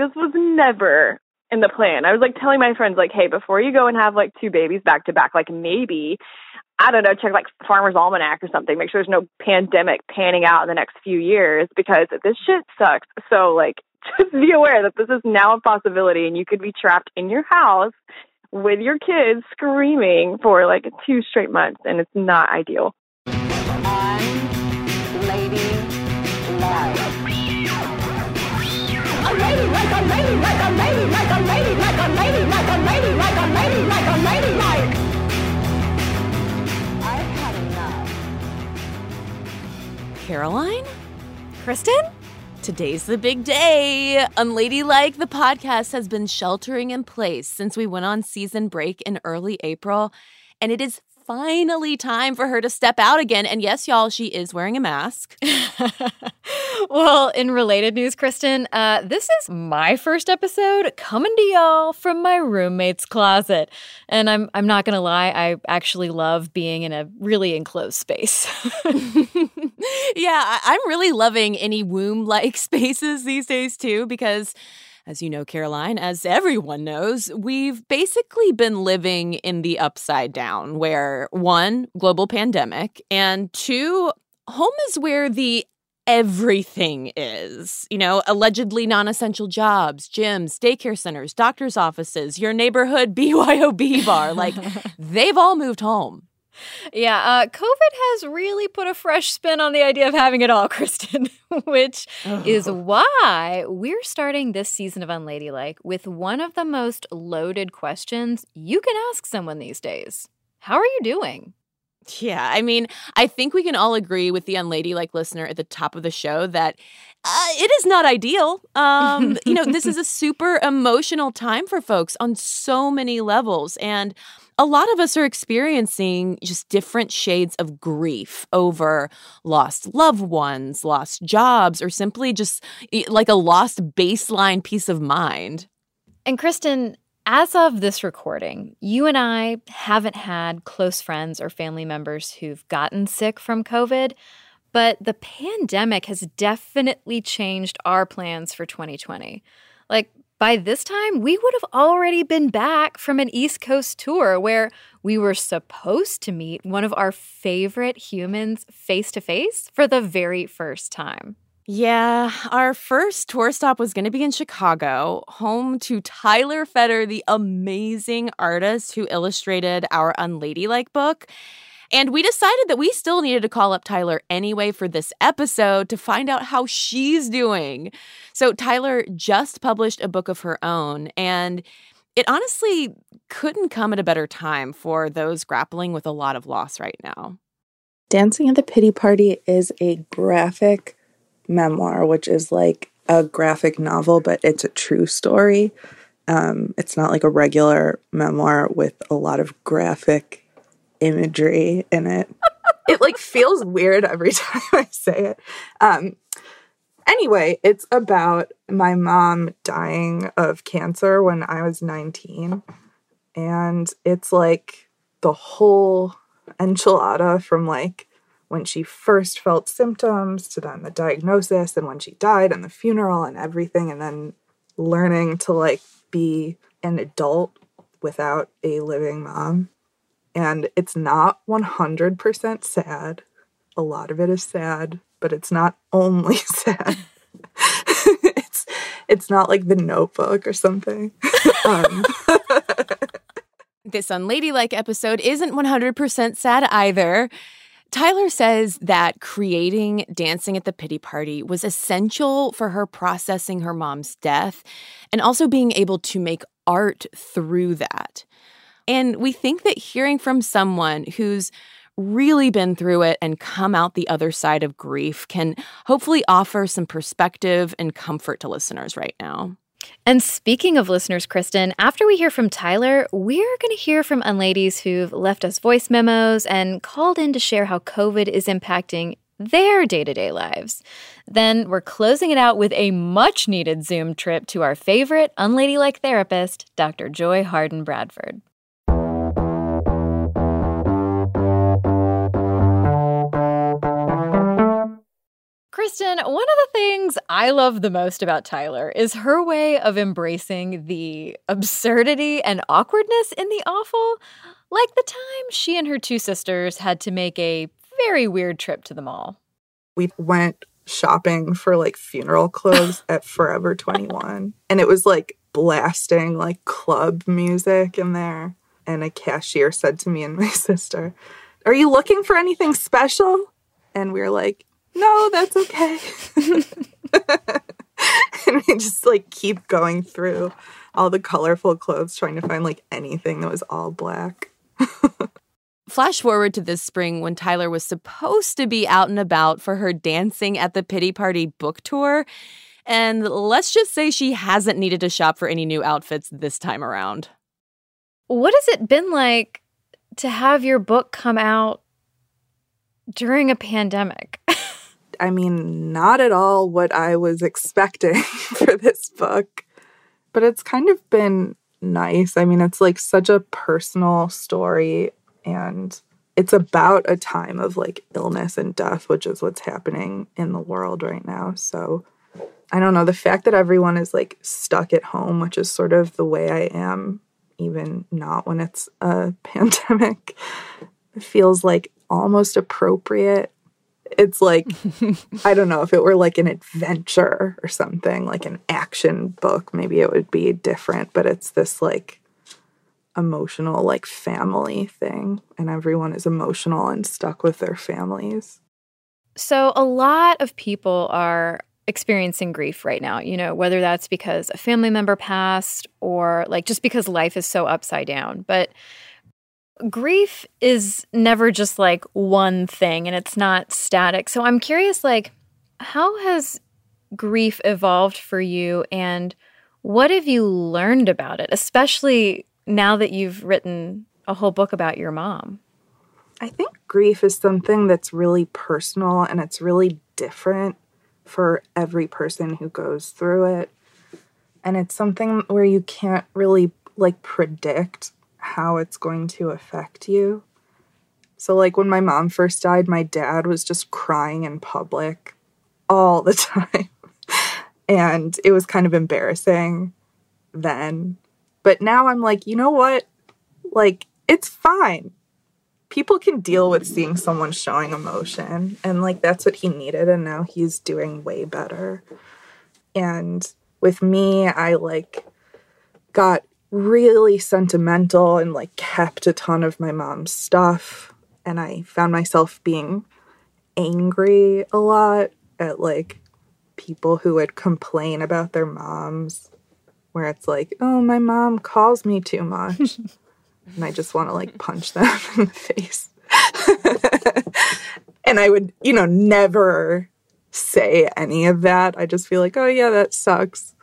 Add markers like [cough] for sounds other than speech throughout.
this was never in the plan. I was like telling my friends, like, hey, before you go and have like two babies back to back, like maybe, I don't know, check like Farmer's Almanac or something. Make sure there's no pandemic panning out in the next few years because this shit sucks. So, like, [laughs] just be aware that this is now a possibility and you could be trapped in your house with your kids screaming for like two straight months and it's not ideal. Caroline? Cristen? Today's the big day. Unladylike, the podcast has been sheltering in place since we went on season break in early April, and it is finally time for her to step out again. And yes, y'all, she is wearing a mask. [laughs] well, in related news, Cristen, uh, this is my first episode coming to y'all from my roommate's closet. And I'm I'm not gonna lie, I actually love being in a really enclosed space. [laughs] [laughs] yeah, I'm really loving any womb-like [laughs] spaces these days too, because as you know, Caroline, as everyone knows, we've basically been living in the upside down, where one, global pandemic, and two, home is where the everything is. You know, allegedly non essential jobs, gyms, daycare centers, doctor's offices, your neighborhood [laughs] BYOB bar. Like, [laughs] they've all moved home. Yeah, uh, COVID has really put a fresh spin on the idea of having it all, [laughs] Cristen, which oh. is why we're starting this season of Unladylike with one of the most loaded questions you can ask someone these days. How are you doing? Yeah, I mean, I think we can all agree with the unladylike listener at the top of the show that uh, it is not ideal. Um, [laughs] you know, this is a super emotional time for folks on so many levels. And a lot of us are experiencing just different shades of grief over lost loved ones, lost jobs, or simply just like a lost baseline peace of mind. And Cristen, as of this recording, you and I haven't had close friends or family members who've gotten sick from COVID, but the pandemic has definitely changed our plans for 2020. Like, by this time, we would have already been back from an East Coast tour where we were supposed to meet one of our favorite humans face to face for the very first time. Yeah, our first tour stop was going to be in Chicago, home to Tyler Feder, the amazing artist who illustrated our Unladylike book. And we decided that we still needed to call up Tyler anyway for this episode to find out how she's doing. So, Tyler just published a book of her own, and it honestly couldn't come at a better time for those grappling with a lot of loss right now. Dancing at the Pity Party is a graphic memoir, which is like a graphic novel, but it's a true story. Um, it's not like a regular memoir with a lot of graphic imagery in it. it like feels weird every [laughs] time I say it. Um, anyway, it's about my mom dying of cancer when I was 19. And it's like the whole enchilada from like when she first felt symptoms to then the diagnosis and when she died and the funeral and everything and then learning to like be an adult without a living mom and it's not 100% sad. A lot of it is sad, but it's not only [laughs] sad. it's it's not like the notebook or something. um. this unladylike episode isn't 100% sad either. Tyler says that creating Dancing at the Pity Party was essential for her processing her mom's death and also being able to make art through that. And we think that hearing from someone who's really been through it and come out the other side of grief can hopefully offer some perspective and comfort to listeners right now. And speaking of listeners, Cristen, after we hear from Tyler, we're going to hear from unladies who've left us voice memos and called in to share how COVID is impacting their day to day lives. Then we're closing it out with a much needed Zoom trip to our favorite unladylike therapist, Dr. Joy Harden Bradford. Cristen, one of the things I love the most about Tyler is her way of embracing the absurdity and awkwardness in the awful. Like the time she and her two sisters had to make a very weird trip to the mall. We went shopping for like funeral clothes [laughs] at Forever 21 and it was like blasting like club music in there and a cashier said to me and my [laughs] sister, "Are you looking for anything special?" And we were like, "No, that's okay." [laughs] and we just like keep going through all the colorful clothes trying to find like anything that was all black. [laughs] Flash forward to this spring when Tyler was supposed to be out and about for her Dancing at the Pity Party book tour. And let's just say she hasn't needed to shop for any new outfits this time around. What has it been like to have your book come out during a pandemic? [laughs] I mean, not at all what I was expecting [laughs] for this book, but it's kind of been nice. I mean, it's like such a personal story and it's about a time of like illness and death, which is what's happening in the world right now. So I don't know, the fact that everyone is like stuck at home, which is sort of the way I am, even not when it's a [laughs] pandemic, feels like almost appropriate. It's like, [laughs] I don't know, if it were like an adventure or something, like an action book, maybe it would be different, but it's this like emotional, like family thing, and everyone is emotional and stuck with their families. So, a lot of people are experiencing grief right now, you know, whether that's because a family member passed or like just because life is so upside down. But grief is never just like one thing and it's not static. So I'm curious like how has grief evolved for you and what have you learned about it, especially now that you've written a whole book about your mom? I think grief is something that's really personal and it's really different for every person who goes through it. And it's something where you can't really like predict how it's going to affect you. So, like when my mom first died, my dad was just crying in public all the [laughs] time. and it was kind of embarrassing then. But now I'm like, you know what? Like, it's fine. People can deal with seeing someone showing emotion. And, like, that's what he needed. And now he's doing way better. And with me, I, like, got really sentimental and, like, kept a ton of my mom's stuff. And I found myself being angry a lot at, like, people who would complain about their moms where it's like, oh, my mom calls me too much. [laughs] and I just want to like punch them [laughs] in the face. [laughs] and I would, you know, never say any of that. I just feel like, oh, yeah, that sucks.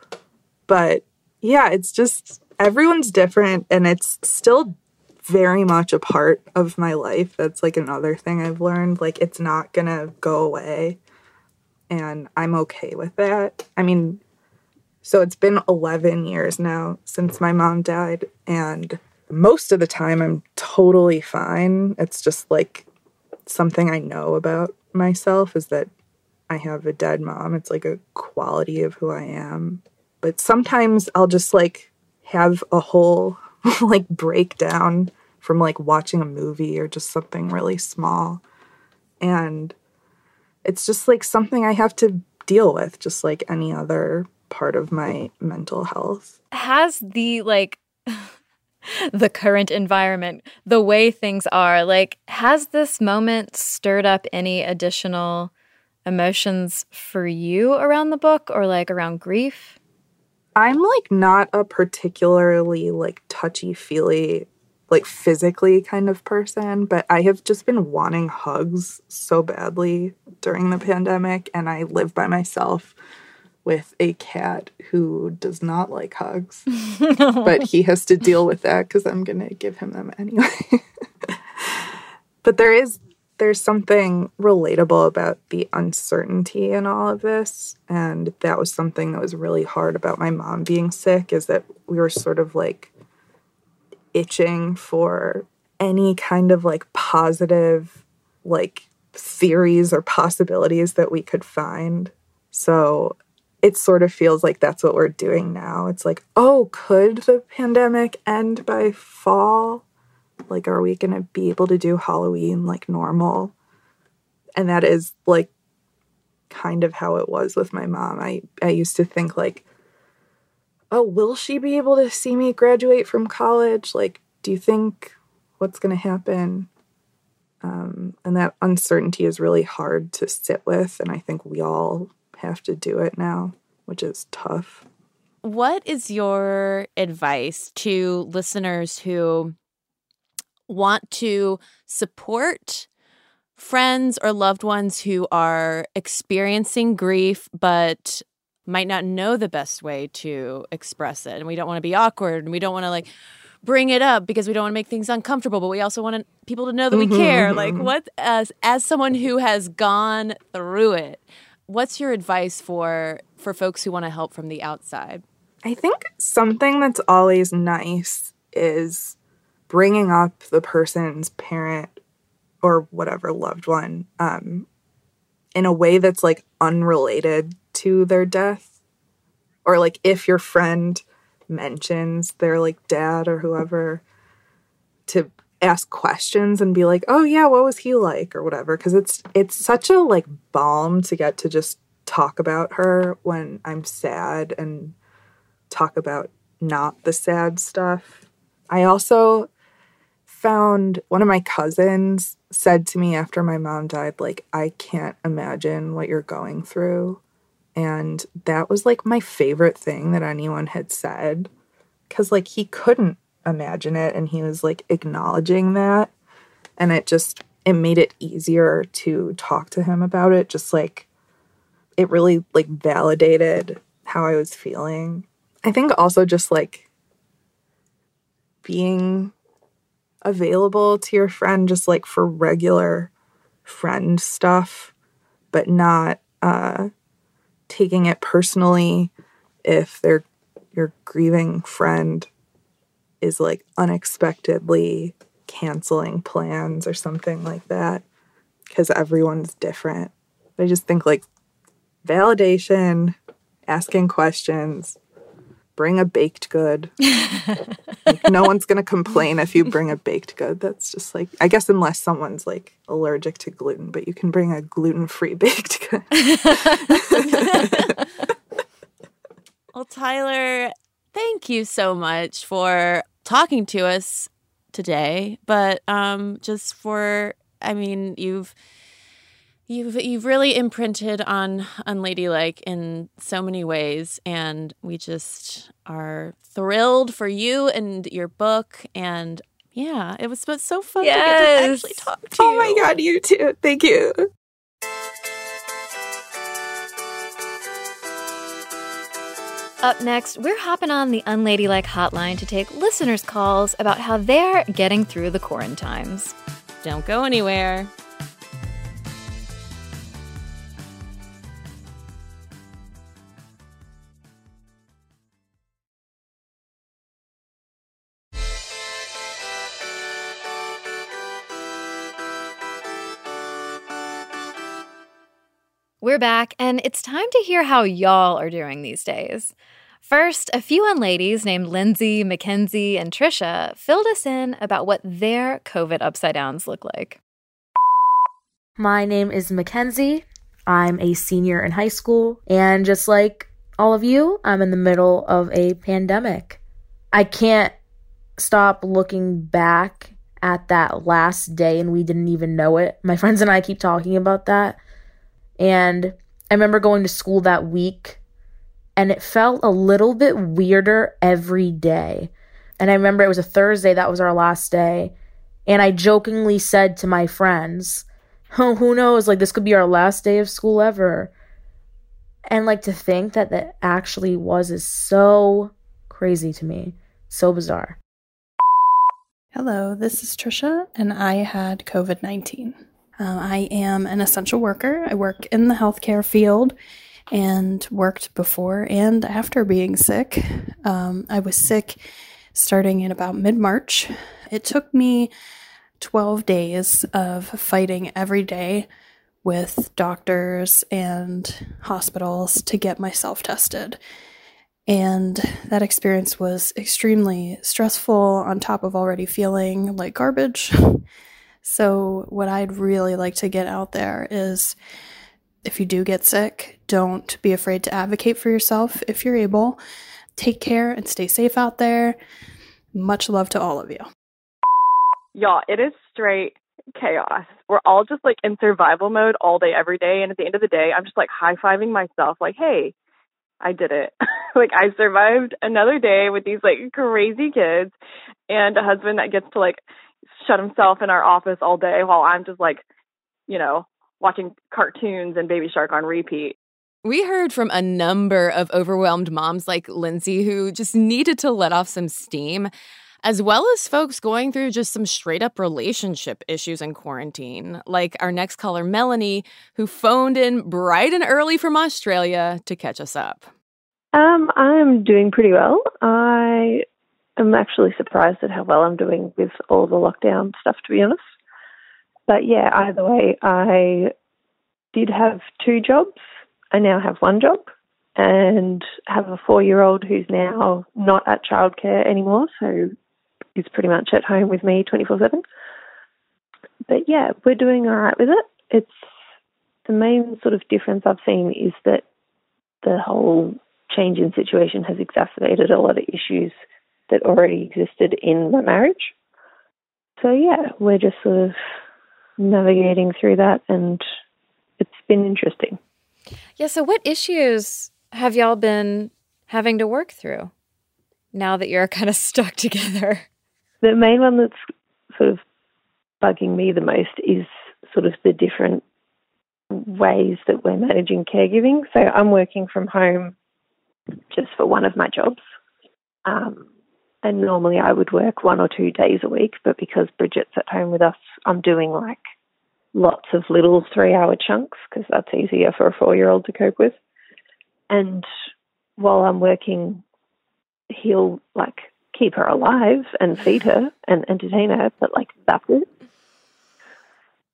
But yeah, it's just everyone's different and it's still very much a part of my life. That's like another thing I've learned. Like, it's not gonna go away. And I'm okay with that. I mean, so it's been 11 years now since my mom died. And most of the time, I'm totally fine. It's just like something I know about myself is that I have a dead mom. It's like a quality of who I am. But sometimes I'll just like have a whole [laughs] like breakdown from like watching a movie or just something really small. And it's just like something I have to deal with, just like any other part of my mental health. Has the like [laughs] the current environment, the way things are, like has this moment stirred up any additional emotions for you around the book or like around grief? I'm like not a particularly like touchy-feely like physically kind of person, but I have just been wanting hugs so badly during the pandemic and I live by myself with a cat who does not like hugs, [laughs] but he has to deal with that because I'm going to give him them anyway. [laughs] but there is there's something relatable about the uncertainty in all of this and that was something that was really hard about my mom being sick is that we were sort of like itching for any kind of like positive like theories or possibilities that we could find. So it sort of feels like that's what we're doing now. It's like, oh, could the pandemic end by fall? Like, are we going to be able to do Halloween like normal? And that is like kind of how it was with my mom. I, I used to think, like, oh, will she be able to see me graduate from college? Like, do you think what's going to happen? Um, and that uncertainty is really hard to sit with. And I think we all have to do it now, which is tough. What is your advice to listeners who want to support friends or loved ones who are experiencing grief but might not know the best way to express it. And we don't want to be awkward and we don't want to like bring it up because we don't want to make things uncomfortable but we also want people to know that we Mhm, care. like mhm. what as as someone who has gone through it what's your advice for for folks who want to help from the outside? I think something that's always nice is bringing up the person's parent or whatever loved one um, in a way that's like unrelated to their death. Or like if your friend mentions their like dad or whoever to ask questions and be like, "Oh yeah, what was he like?" or whatever because it's it's such a like balm to get to just talk about her when I'm sad and talk about not the sad stuff. I also found one of my cousins said to me after my mom died, like, I can't imagine what you're going through. And that was like my favorite thing that anyone had said. Cause like he couldn't imagine it and he was like acknowledging that. And it just, it made it easier to talk to him about it. Just like, it really like validated how I was feeling. I think also just like being available to your friend just like for regular friend stuff, but not uh taking it personally if their your grieving friend is like unexpectedly canceling plans or something like that because everyone's different. I just think like validation, asking questions, bring a baked good. like, no one's going to complain if you bring a baked good. That's just like, I guess, unless someone's like allergic to gluten, but you can bring a gluten free [laughs] baked good. Well, Tyler, thank you so much for talking to us today, but um just for I mean, you've you've you've really imprinted on unladylike in so many ways and we just are thrilled for you and your book and yeah, it was but so fun to get to actually talk to oh you. Oh my God, you too. Thank you. Up next, we're hopping on the Unladylike hotline to take listeners' calls about how they're getting through the quarantines. Don't go anywhere. We're back, and it's time to hear how y'all are doing these days. First, a few unladies named Lindsay, Mackenzie, and Trisha filled us in about what their COVID upside downs look like. My name is Mackenzie. I'm a senior in high school, and just like all of you, I'm in the middle of a pandemic. I can't stop looking back at that last day, and we didn't even know it. My friends and I keep talking about that. And I remember going to school that week, and it felt a little bit weirder every day. And I remember it was a Thursday, that was our last day. And I jokingly said to my friends, oh, who knows? Like, this could be our last day of school ever. And, like, to think that that actually was is so crazy to me. So bizarre. Hello, this is Trisha, and I had COVID 19. Uh, I am an essential worker. I work in the healthcare field and worked before and after being sick. Um, I was sick starting in about mid March. It took me 12 days of fighting every day with doctors and hospitals to get myself tested. And that experience was extremely stressful on top of already feeling like garbage. So, what I'd really like to get out there is if you do get sick, don't be afraid to advocate for yourself if you're able. Take care and stay safe out there. Much love to all of you. Y'all, it is straight chaos. We're all just like in survival mode all day, every day. And at the end of the day, I'm just like high fiving myself, like, hey, I did it. [laughs] like, I survived another day with these like crazy kids and a husband that gets to like shut himself in our office all day while I'm just like, you know, watching cartoons and Baby Shark on repeat. We heard from a number of overwhelmed moms like Lindsay who just needed to let off some steam, as well as folks going through just some straight up relationship issues in quarantine, like our next caller, Melanie, who phoned in bright and early from Australia to catch us up. Um, I'm doing pretty well. I am actually surprised at how well I'm doing with all the lockdown stuff, to be honest. But yeah, either way, I did have two jobs. I now have one job and have a four year old who's now not at childcare anymore, so he's pretty much at home with me 24 7. But yeah, we're doing all right with it. It's the main sort of difference I've seen is that the whole change in situation has exacerbated a lot of issues that already existed in my marriage. So yeah, we're just sort of navigating through that and it's been interesting. Yeah, so what issues have y'all been having to work through now that you're [laughs] kind of stuck together? The main one that's sort of bugging me the most is sort of the different ways that we're managing caregiving. So I'm working from home just for one of my jobs. Um, and normally I would work one or two days a week, but because Bridget's at home with us, I'm doing like lots of little three hour chunks because that's easier for a four year old to cope with. And while I'm working, he'll like keep her alive and feed her and entertain her, but like that's it.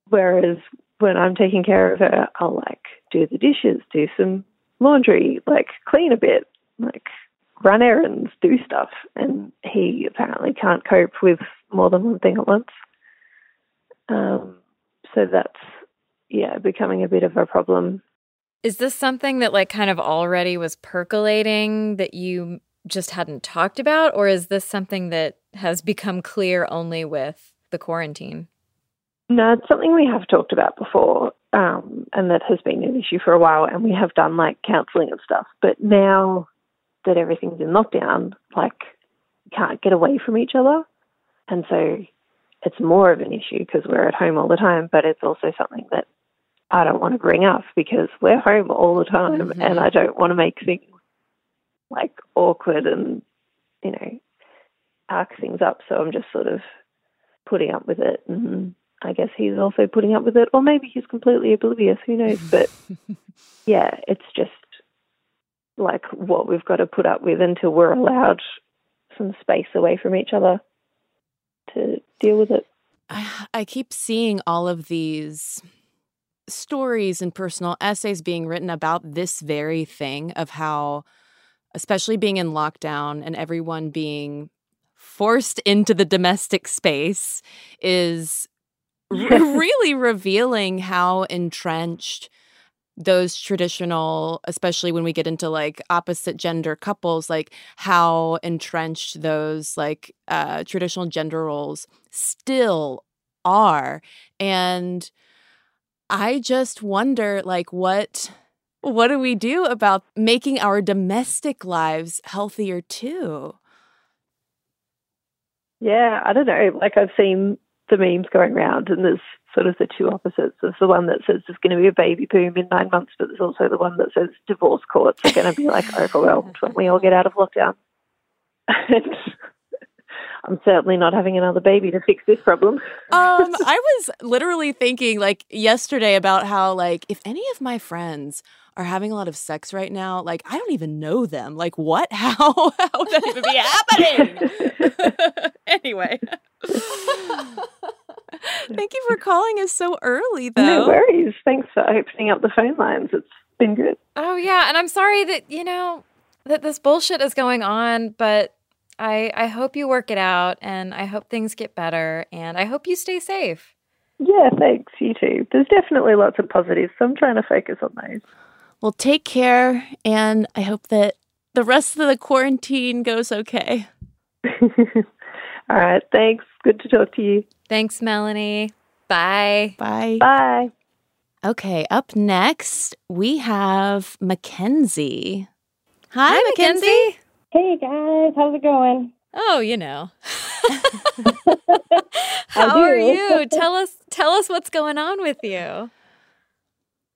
Whereas when I'm taking care of her, I'll like do the dishes, do some laundry, like clean a bit, like run errands, do stuff. And he apparently can't cope with more than one thing at once. Um, so that's, yeah, becoming a bit of a problem. Is this something that, like, kind of already was percolating that you just hadn't talked about? Or is this something that has become clear only with the quarantine? No, it's something we have talked about before, um, and that has been an issue for a while, and we have done like counselling and stuff. But now that everything's in lockdown, like, can't get away from each other. And so it's more of an issue because we're at home all the time, but it's also something that I don't want to bring up because we're home all the time Mhm. and I don't want to make things like awkward and, you know, arc things up. So I'm just sort of putting up with it. And I guess he's also putting up with it, or maybe he's completely oblivious. Who knows? But [laughs] yeah, it's just like what we've got to put up with until we're allowed some space away from each other to deal with it. I, I keep seeing all of these stories and personal essays being written about this very thing of how, especially being in lockdown and everyone being forced into the domestic space, is [laughs] really revealing how entrenched those traditional, especially when we get into like opposite gender couples, like how entrenched those like uh, traditional gender roles still are. And I just wonder like what what do we do about making our domestic lives healthier too? Yeah, I don't know. Like I've seen the memes going around, and there's sort of the two opposites. There's the one that says there's going to be a baby boom in nine months, but there's also the one that says divorce courts are going to be like overwhelmed when we all get out of lockdown. And [laughs] I'm certainly not having another baby to fix this problem. [laughs] Um, [laughs] I was literally thinking like yesterday about how like if any of my friends are having a lot of sex right now, like I don't even know them. Like what? How? How would that even be happening? anyway. [laughs] Thank you for calling us so early, [laughs] though. No worries. Thanks for opening up the phone lines. It's been good. Oh yeah, and I'm sorry that you know that this bullshit is going on, but I I hope you work it out and I hope things get better and I hope you stay safe. Yeah, thanks. You too. There's definitely lots of positives, so I'm trying to focus on those. Well, take care, and I hope that the rest of the quarantine goes okay. [laughs] All right. Thanks. Good to talk to you. Thanks, Melanie. Bye. Bye. Bye. Okay, up next, we have Mackenzie. Hi, Hi, Mackenzie. Mackenzie. Hey guys, how's it going? Oh, you know. [laughs] How are you? Tell us tell us what's going on with you. [sighs]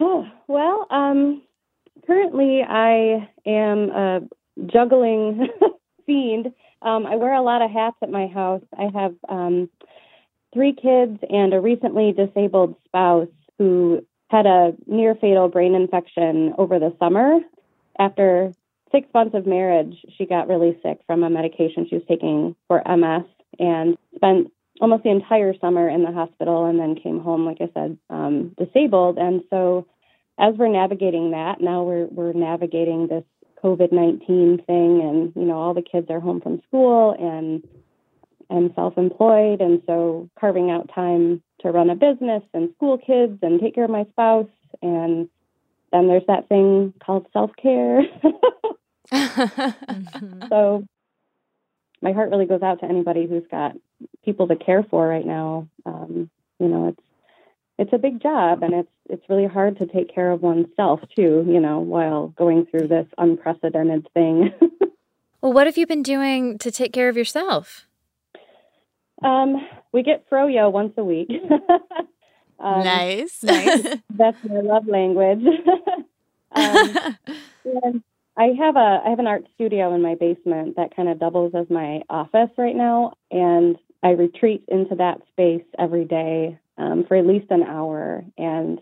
Oh, well, um, currently I am a juggling [laughs] fiend. Um, I wear a lot of hats at my house. I have um, three kids and a recently disabled spouse who had a near fatal brain infection over the summer. After six months of marriage, she got really sick from a medication she was taking for MS and spent almost the entire summer in the hospital and then came home, like I said, um, disabled. And so, as we're navigating that, now we're we're navigating this COVID nineteen thing, and you know all the kids are home from school, and I'm self employed, and so carving out time to run a business and school kids and take care of my spouse, and then there's that thing called self care. [laughs] so my heart really goes out to anybody who's got people to care for right now. Um, you know, it's it's a big job, and it's it's really hard to take care of oneself too. You know, while going through this unprecedented thing. [laughs] Well, what have you been doing to take care of yourself? Um, we get froyo once a week. [laughs] um, nice. [laughs] That's my love language. [laughs] um, and I have a I have an art studio in my basement that kind of doubles as my office right now, and I retreat into that space every day um, for at least an hour and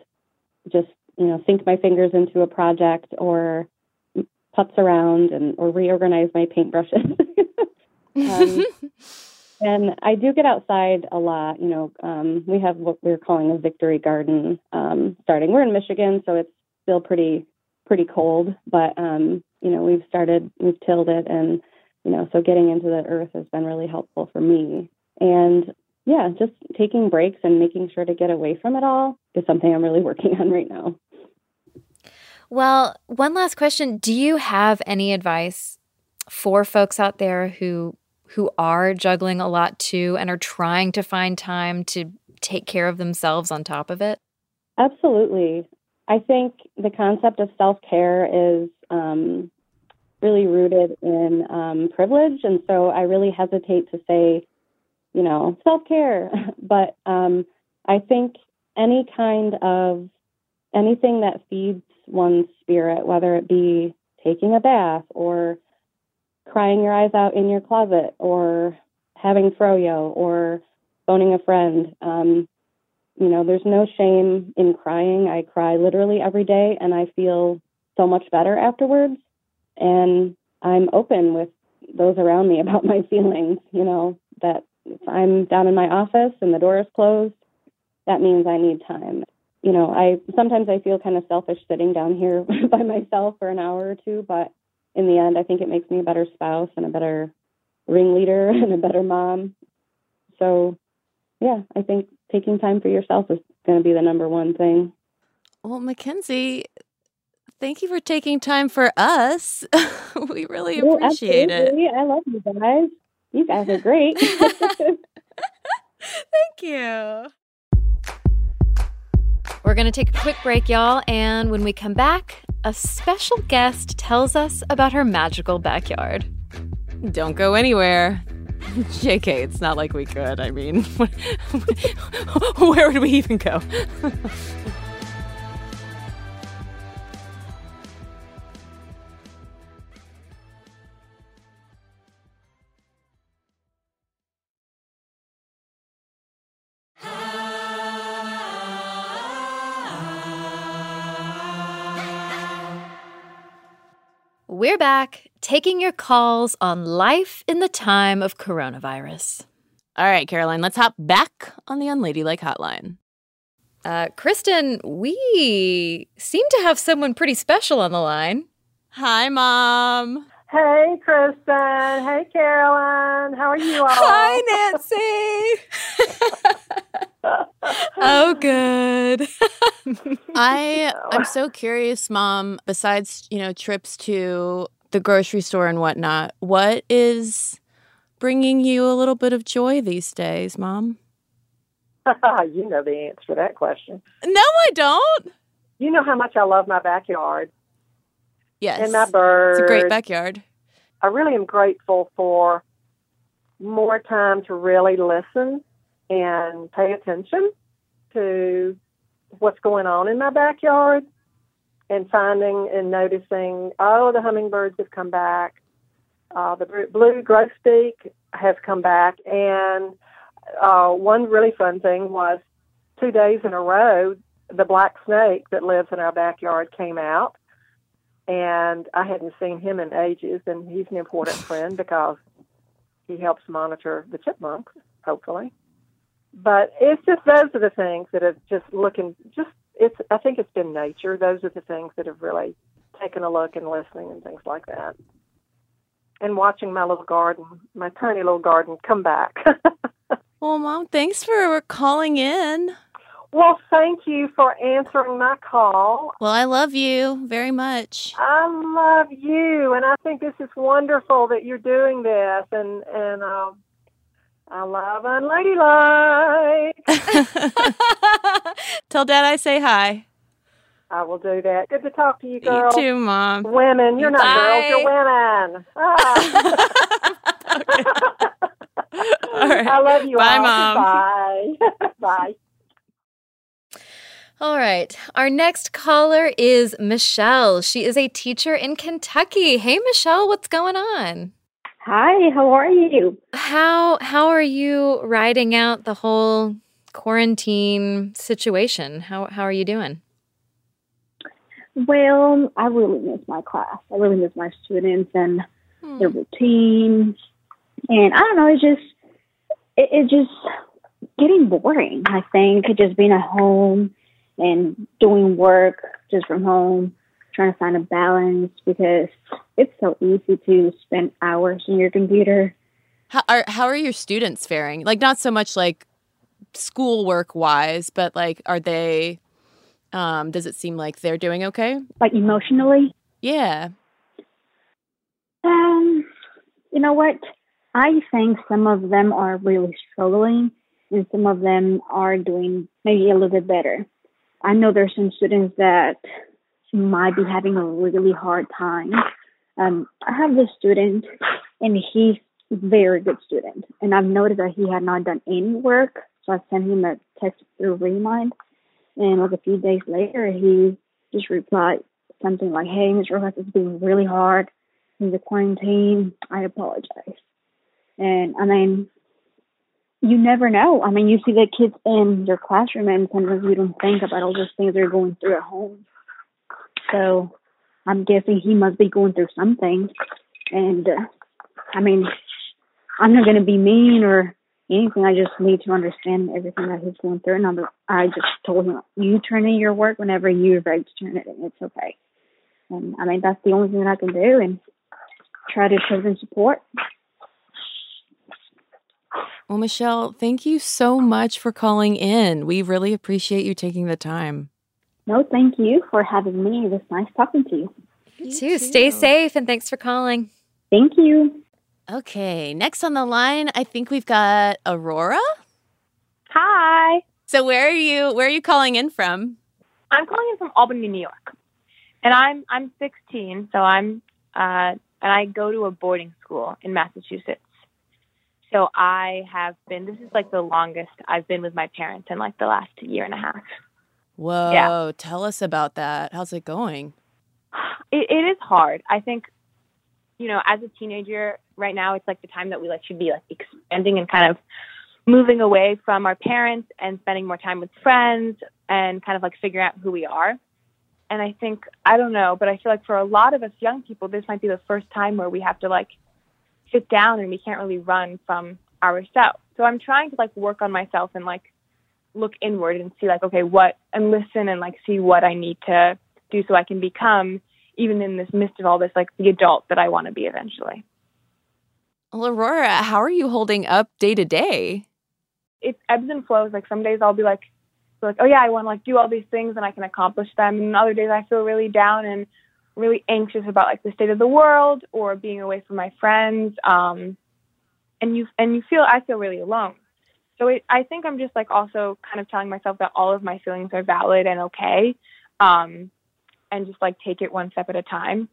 just you know sink my fingers into a project or putz around and or reorganize my paintbrushes. um, and I do get outside a lot. You know, um, we have what we're calling a victory garden um, starting. We're in Michigan, so it's still pretty pretty cold, but um, you know we've started we've tilled it, and you know so getting into the earth has been really helpful for me. And yeah, just taking breaks and making sure to get away from it all is something I'm really [laughs] working on right now. Well, one last question. Do you have any advice for folks out there who who are juggling a lot too and are trying to find time to take care of themselves on top of it? Absolutely. I think the concept of self care is um, really rooted in um, privilege. And so I really hesitate to say, you know, self care. [laughs] but um, I think any kind of anything that feeds one's spirit, whether it be taking a bath or crying your eyes out in your closet or having froyo or phoning a friend. Um, you know, there's no shame in crying. I cry literally every day and I feel so much better afterwards. And I'm open with those around me [laughs] about my feelings, you know, that if I'm down in my office and the door is closed, that means I need time. You know, I sometimes I feel kind of selfish sitting down here [laughs] by myself for an hour or two, but in the end, I think it makes me a better spouse and a better ringleader [laughs] and a better mom. So, yeah, I think taking time for yourself is going to be the number one thing. Well, Mackenzie, thank you for taking time for us. [laughs] we really Well, appreciate it. absolutely. I love you guys. You guys are great. [laughs] Thank you. We're going to take a quick break, y'all, and when we come back, a special guest tells us about her magical backyard. Don't go anywhere. [laughs] JK, it's not like we could. I mean, [laughs] where would we even go? [laughs] We're back taking your calls on life in the time of coronavirus. All right, Caroline, let's hop back on the Unladylike hotline. Uh, Cristen, we seem to have someone pretty special on the line. Hi, Mom. Hey, Cristen. Hey, Caroline. How are you [laughs] all? Hi, Nancy. [laughs] oh, good. [laughs] I I'm so curious, Mom. Besides, you know, trips to the grocery store and whatnot, what is bringing you a little bit of joy these days, Mom? [laughs] you know the answer to that question. No, I don't. You know how much I love my backyard Yes, and my birds. it's a great backyard. I really am grateful for more time to really listen and pay attention to what's going on in my backyard and finding and noticing, oh, the hummingbirds have come back. Uh, the blue grosbeak has come back. And uh, one really fun thing was two days in a row, the black snake that lives in our backyard came out and I hadn't seen him in ages, and he's an important friend because he helps monitor the chipmunks, hopefully. But it's just those are the things that have just looking just it's I think it's been nature. Those are the things that have really taken a look and listening and things like that. And watching my little garden, my tiny little garden come back. [laughs] Well, Mom, thanks for calling in. well, thank you for answering my call. Well, I love you very much. I love you, and I think this is wonderful that you're doing this, and and um, I love unladylike. [laughs] Tell Dad I say hi. I will do that. Good to talk to you, girl. You girl. too, Mom. Women, you're not girls, you're women. [laughs] Ah. All right. [laughs] I love you Bye, all. Mom. Bye. Bye. All right. Our next caller is Michelle. She is a teacher in Kentucky. Hey, Michelle, what's going on? Hi, how are you? How how are you riding out the whole quarantine situation? How how are you doing? Well, I really miss my class. I really miss my students and hmm. their routines. And I don't know, it's just it, it's just getting boring. I think just being at home and doing work just from home, trying to find a balance because it's so easy to spend hours in your computer. How are how are your students faring? Like not so much like schoolwork wise, but like are they um does it seem like they're doing okay? Like emotionally. Yeah. Um, you know what? I think some of them are really struggling and some of them are doing maybe a little bit better. I know there's some students that might be having a really hard time. Um, I have this student and he's a very good student and I've noticed that he had not done any work. So I sent him a text through Remind and like a few days later he just replied something like, Hey, Mr. Rojas, it's been really hard in the quarantine. I apologize. And I mean, you never know. I mean, you see the kids in your classroom, and sometimes you don't think about all those things they're going through at home. So I'm guessing he must be going through something. And uh, I mean, I'm not going to be mean or anything. I just need to understand everything that he's going through. And I'm, I just told him, you turn in your work whenever you're ready to turn it in. It's okay. And I mean, that's the only thing that I can do. And try to show them support. Well, Michelle, thank you so much for calling in. We really appreciate you taking the time. No, thank you for having me. It was nice talking to you. You too. Stay safe and thanks for calling. Thank you. Okay, next on the line, I think we've got Aurora. Hi. So where are you where are you calling in from? I'm calling in from Albany, New York. And I'm I'm 16, so I'm uh and I go to a boarding school in Massachusetts. So I have been this is like the longest I've been with my parents in like the last year and a half. Whoa, tell us about that. How's it going? It, it is hard. I think, you know, as a teenager, right now it's like the time that we like should be like expanding and kind of moving away from our parents and spending more time with friends and kind of like figuring out who we are. And I think I don't know, but I feel like for a lot of us young people, this might be the first time where we have to like sit down and we can't really run from ourselves. So I'm trying to like work on myself and like look inward and see like okay what and listen and like see what I need to do so I can become even in this midst of all this like the adult that I want to be eventually. Well, Aurora, how are you holding up day to day? It ebbs and flows. Like some days I'll be like, like, oh yeah, I want to like do all these things and I can accomplish them. And other days I feel really down and really anxious about like the state of the world or being away from my friends. Um, and you and you feel I feel really alone. So it, I think I'm just like also kind of telling myself that all of my feelings are valid and okay, um, and just like take it one step at a time.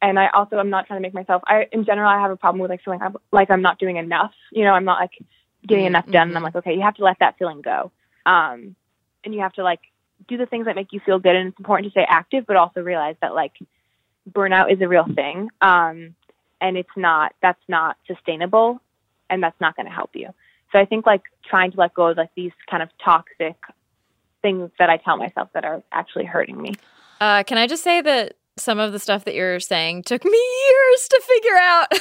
And I also I'm not trying to make myself. I in general I have a problem with like feeling like I'm not doing enough. You know, I'm not like getting enough done. And I'm like, okay, you have to let that feeling go. Um, and you have to like do the things that make you feel good. And it's important to stay active, but also realize that like burnout is a real thing. Um, and it's not, that's not sustainable and that's not going to help you. So I think like trying to let go of like these kind of toxic things that I tell myself that are actually hurting me. Uh, can I just say that some of the stuff that you're saying took me years to figure out.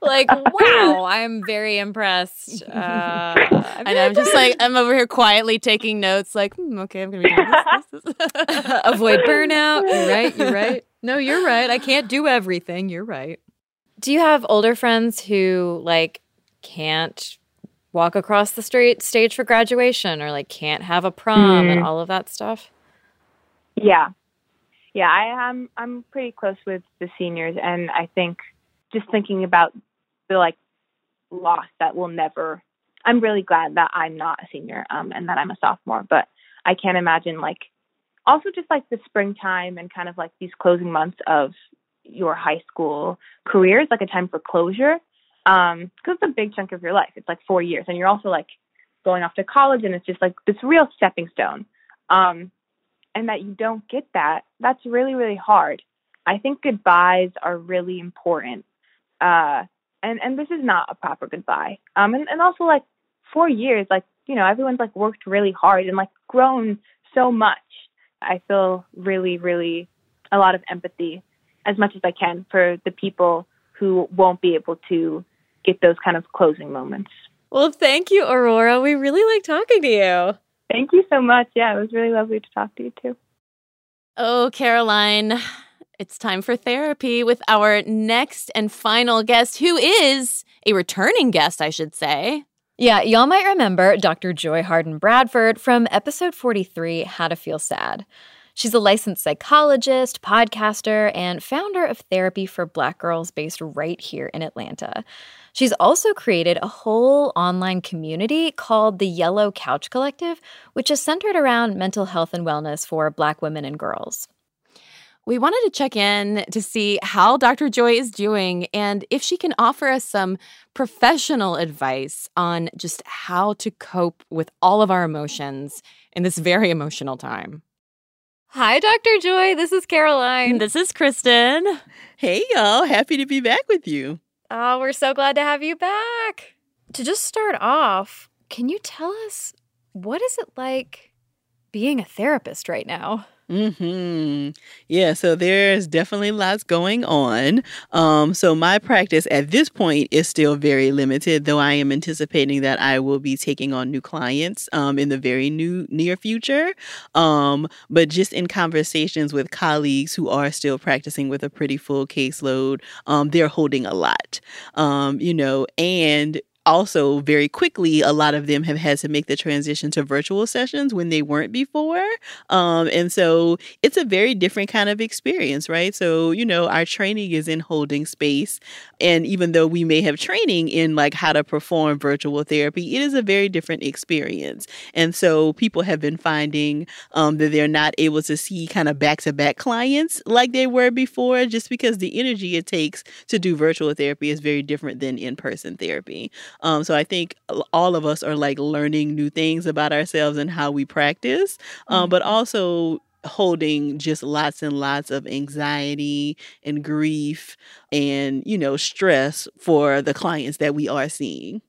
[laughs] like, wow, I'm very impressed. Uh, [laughs] and I'm just like, I'm over here quietly taking notes, like, hmm, okay, I'm going to be doing [laughs] this. this, this. Avoid burnout. You're right. You're right. No, you're right. I can't do everything. You're right. Do you have older friends who, like, can't walk across the street stage for graduation or, like, can't have a prom mm. and all of that stuff? Yeah. Yeah, I am I'm pretty close with the seniors and I think just thinking about the like loss that will never I'm really glad that I'm not a senior um and that I'm a sophomore, but I can't imagine like also just like the springtime and kind of like these closing months of your high school career is like a time for closure um because it's a big chunk of your life it's like four years and you're also like going off to college and it's just like this real stepping stone um and that you don't get that, that's really, really hard. I think goodbyes are really important. Uh, and, and this is not a proper goodbye. Um, and, and also like four years, like, you know, everyone's like worked really hard and like grown so much. I feel really, really a lot of empathy as much as I can for the people who won't be able to get those kind of closing moments. Well, thank you, Aurora. We really like talking to you. Thank you so much. Yeah, it was really lovely to talk to you too. Oh, Caroline, it's time for therapy with our next and final guest, who is a returning guest, I should say. Yeah, y'all might remember Dr. Joy Harden Bradford from episode 43, How to Feel Sad. She's a licensed psychologist, podcaster, and founder of Therapy for Black Girls based right here in Atlanta. She's also created a whole online community called the Yellow Couch Collective, which is centered around mental health and wellness for Black women and girls. We wanted to check in to see how Dr. Joy is doing and if she can offer us some professional advice on just how to cope with all of our emotions in this very emotional time. Hi, Dr. Joy. This is Caroline. This is Cristen. Hey, y'all. Happy to be back with you. Oh, we're so glad to have you back. To just start off, can you tell us what is it like being a therapist right now? Hmm. Yeah. So there's definitely lots going on. Um. So my practice at this point is still very limited, though I am anticipating that I will be taking on new clients. Um. In the very new near future. Um. But just in conversations with colleagues who are still practicing with a pretty full caseload, um, they're holding a lot. Um. You know, and also very quickly a lot of them have had to make the transition to virtual sessions when they weren't before. Um, and so it's a very different kind of experience right? So you know our training is in holding space. And even though we may have training in like how to perform virtual therapy it is a very different experience. And so people have been finding um, that they're not able to see kind of back-to-back clients like they were before just because the energy it takes to do virtual therapy is very different than in-person therapy um, so I think all of us are like learning new things about ourselves and how we practice, um, mm-hmm. but also holding just lots and lots of anxiety and grief and you know stress for the clients that we are seeing.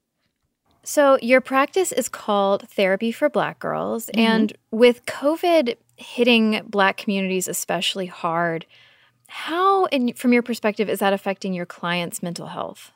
So, your practice is called Therapy for Black Girls. Mm-hmm. And with COVID hitting Black communities especially hard, how, in, from your perspective, is that affecting your clients' mental health?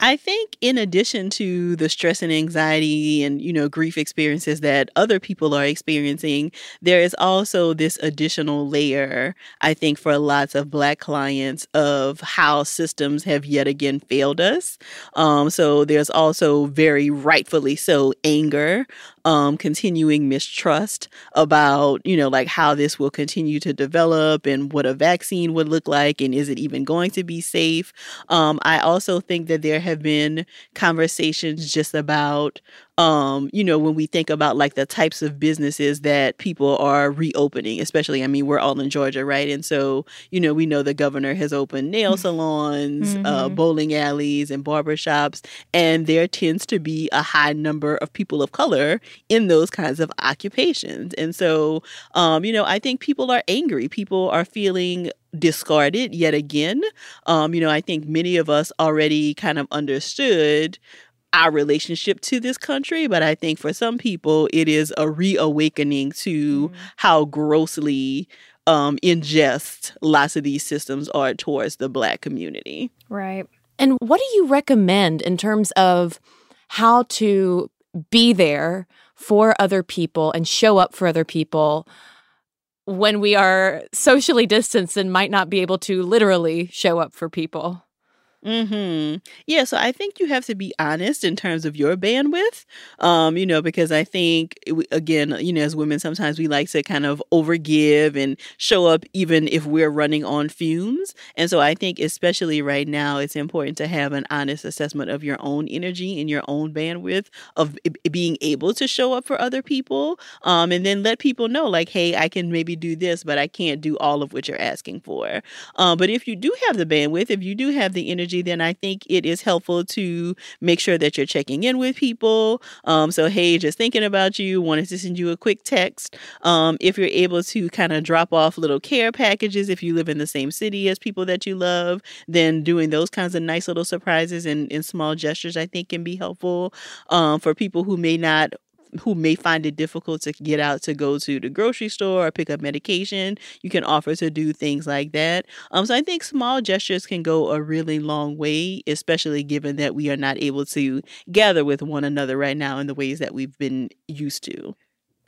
I think in addition to the stress and anxiety and, you know, grief experiences that other people are experiencing, there is also this additional layer, I think, for lots of Black clients of how systems have yet again failed us. Um, so there's also very rightfully so anger um, continuing mistrust about, you know, like how this will continue to develop and what a vaccine would look like and is it even going to be safe. Um, I also think that there have been conversations just about um, you know, when we think about like the types of businesses that people are reopening, especially, I mean, we're all in Georgia, right? And so, you know, we know the governor has opened nail salons, mm-hmm. uh, bowling alleys, and barbershops, and there tends to be a high number of people of color in those kinds of occupations. And so, um, you know, I think people are angry. People are feeling discarded yet again. Um, you know, I think many of us already kind of understood our relationship to this country, but I think for some people it is a reawakening to mm. how grossly um, ingest lots of these systems are towards the black community. Right. And what do you recommend in terms of how to be there for other people and show up for other people when we are socially distanced and might not be able to literally show up for people? Hmm. Yeah. So I think you have to be honest in terms of your bandwidth. Um, you know, because I think again, you know, as women, sometimes we like to kind of overgive and show up even if we're running on fumes. And so I think, especially right now, it's important to have an honest assessment of your own energy and your own bandwidth of being able to show up for other people. Um, and then let people know, like, hey, I can maybe do this, but I can't do all of what you're asking for. Um, but if you do have the bandwidth, if you do have the energy then I think it is helpful to make sure that you're checking in with people. Um, so, hey, just thinking about you, wanted to send you a quick text. Um, if you're able to kind of drop off little care packages, if you live in the same city as people that you love, then doing those kinds of nice little surprises and, and small gestures, I think, can be helpful um, for people who may not who may find it difficult to get out to go to the grocery store or pick up medication, you can offer to do things like that. Um, so I think small gestures can go a really long way, especially given that we are not able to gather with one another right now in the ways that we've been used to.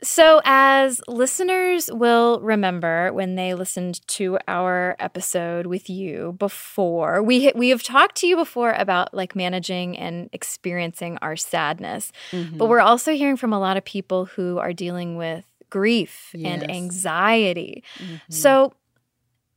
So, as listeners will remember when they listened to our episode with you before, we we have talked to you before about like managing and experiencing our sadness. Mm-hmm. But we're also hearing from a lot of people who are dealing with grief yes. and anxiety. Mm-hmm. So,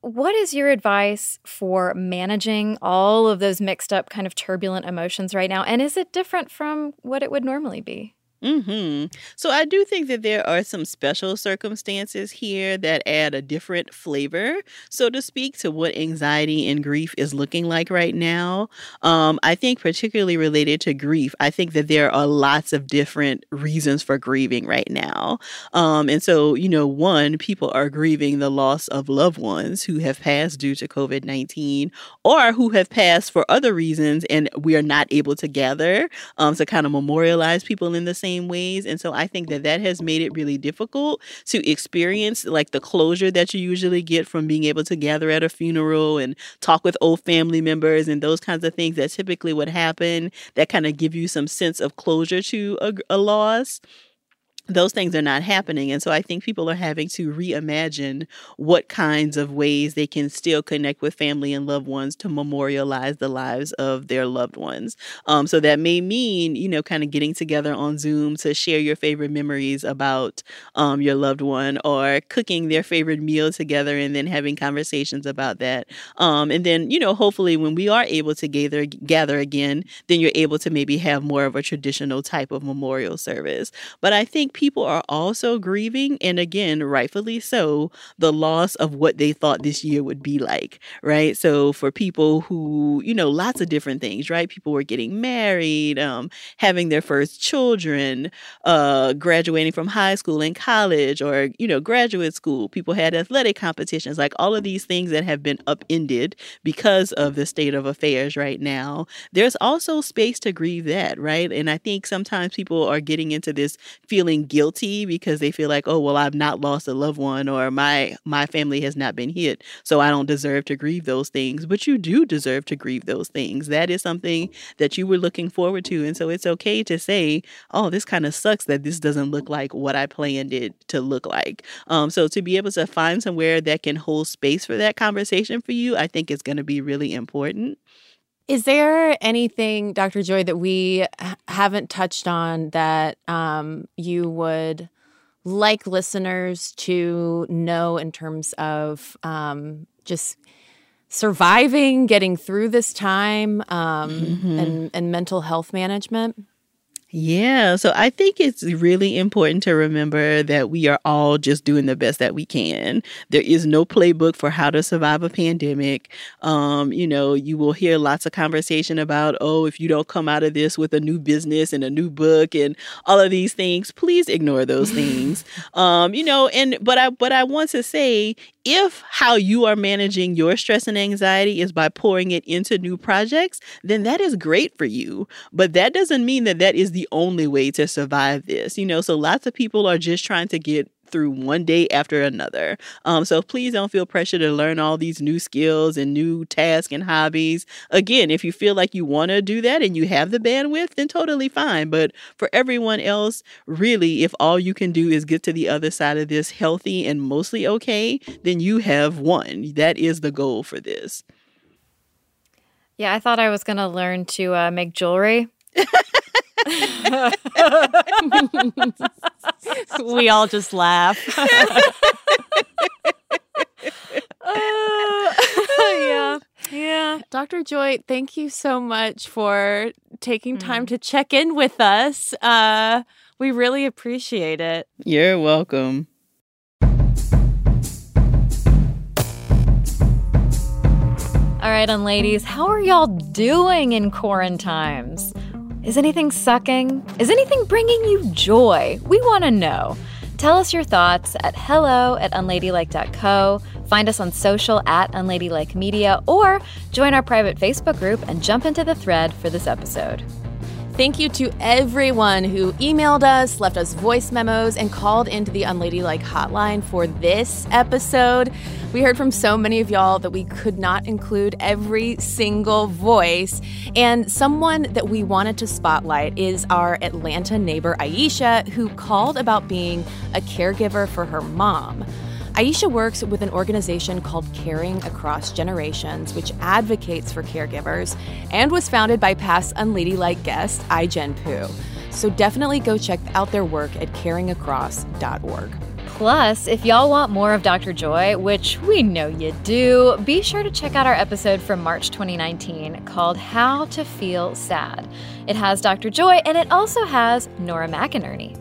what is your advice for managing all of those mixed up kind of turbulent emotions right now? And is it different from what it would normally be? Hmm. So I do think that there are some special circumstances here that add a different flavor, so to speak, to what anxiety and grief is looking like right now. Um, I think particularly related to grief, I think that there are lots of different reasons for grieving right now. Um, and so, you know, one, people are grieving the loss of loved ones who have passed due to COVID nineteen, or who have passed for other reasons, and we are not able to gather um, to kind of memorialize people in the same same ways. And so I think that that has made it really difficult to experience like the closure that you usually get from being able to gather at a funeral and talk with old family members and those kinds of things that typically would happen that kind of give you some sense of closure to a, a loss those things are not happening. And so I think people are having to reimagine what kinds of ways they can still connect with family and loved ones to memorialize the lives of their loved ones. Um, so that may mean, you know, kind of getting together on Zoom to share your favorite memories about um, your loved one or cooking their favorite meal together and then having conversations about that. Um, and then, you know, hopefully when we are able to gather, gather again, then you're able to maybe have more of a traditional type of memorial service. But I think people are also grieving, and again, rightfully so, the loss of what they thought this year would be like, right? So for people who, you know, lots of different things, right? People were getting married, um, having their first children, uh, graduating from high school and college, or, you know, graduate school. People had athletic competitions, like all of these things that have been upended because of the state of affairs right now. There's also space to grieve that, right? And I think sometimes people are getting into this feeling guilty because they feel like, oh well, I've not lost a loved one or my my family has not been hit, so I don't deserve to grieve those things. But you do deserve to grieve those things. That is something that you were looking forward to, and so it's okay to say, oh, this kind of sucks that this doesn't look like what I planned it to look like. Um, so to be able to find somewhere that can hold space for that conversation for you, I think is going to be really important. Is there anything, Dr. Joy, that we haven't touched on that um, you would like listeners to know in terms of um, just surviving, getting through this time, um, mm-hmm. and, and mental health management? Yeah, so I think it's really important to remember that we are all just doing the best that we can. There is no playbook for how to survive a pandemic. Um, you know, you will hear lots of conversation about, oh, if you don't come out of this with a new business and a new book and all of these things, please ignore those things. [laughs] Um, you know, and but I but I want to say if how you are managing your stress and anxiety is by pouring it into new projects, then that is great for you. But that doesn't mean that that is the only way to survive this. You know, so lots of people are just trying to get through one day after another. Um, so please don't feel pressure to learn all these new skills and new tasks and hobbies. Again, if you feel like you want to do that and you have the bandwidth, then totally fine. But for everyone else, really, if all you can do is get to the other side of this healthy and mostly okay, then you have won. That is the goal for this. Yeah, I thought I was going to learn to uh, make jewelry. [laughs] we all just laugh. Uh, [laughs] yeah. Yeah. Dr. Joy, thank you so much for taking time mm. to check in with us. Uh, we really appreciate it. You're welcome. All right, and ladies, how are y'all doing in quarantines? Is anything sucking? Is anything bringing you joy? We want to know. Tell us your thoughts at hello at unladylike.co. Find us on social at unladylike media or join our private Facebook group and jump into the thread for this episode. Thank you to everyone who emailed us, left us voice memos, and called into the Unladylike hotline for this episode. We heard from so many of y'all that we could not include every single voice. And someone that we wanted to spotlight is our Atlanta neighbor, Aisha, who called about being a caregiver for her mom. Aisha works with an organization called Caring Across Generations, which advocates for caregivers and was founded by past Unladylike guest Ai-jen Poo. So definitely go check out their work at caringacross.org. Plus, if y'all want more of Dr. Joy, which we know you do, be sure to check out our episode from March 2019 called How to Feel Sad. It has Dr. Joy and it also has Nora McInerny.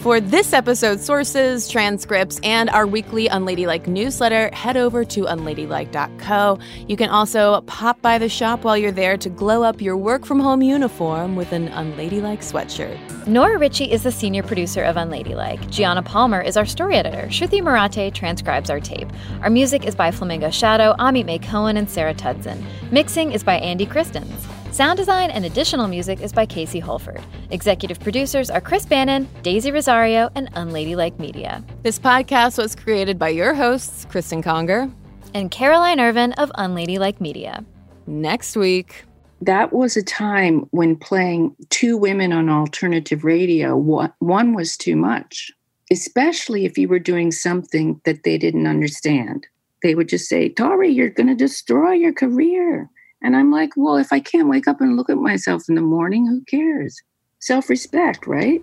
For this episode's sources, transcripts, and our weekly Unladylike newsletter, head over to unladylike.co. You can also pop by the shop while you're there to glow up your work from home uniform with an Unladylike sweatshirt. Nora Ritchie is the senior producer of Unladylike. Gianna Palmer is our story editor. Shruti Marate transcribes our tape. Our music is by Flamingo Shadow, Amit May Cohen, and Sarah Tudzin. Mixing is by Andy Christens. Sound design and additional music is by Casey Holford. Executive producers are Chris Bannon, Daisy Rosario, and Unladylike Media. This podcast was created by your hosts, Cristen Conger and Caroline Ervin of Unladylike Media. Next week. That was a time when playing two women on alternative radio, one was too much, especially if you were doing something that they didn't understand. They would just say, Tori, you're going to destroy your career and I'm like, well, if I can't wake up and look at myself in the morning, who cares? Self respect, right?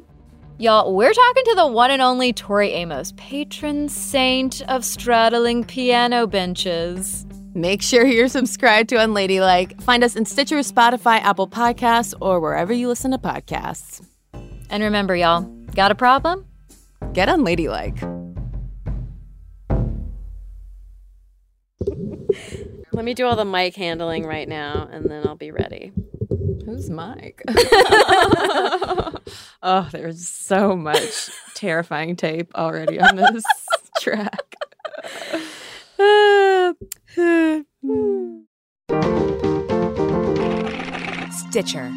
Y'all, we're talking to the one and only Tori Amos, patron saint of straddling piano benches. Make sure you're subscribed to Unladylike. Find us in Stitcher, Spotify, Apple Podcasts, or wherever you listen to podcasts. And remember, y'all, got a problem? Get Unladylike. Let me do all the mic handling right now, and then I'll be ready. Who's Mike? [laughs] oh, there's so much terrifying tape already on this [laughs] track. [laughs] Stitcher.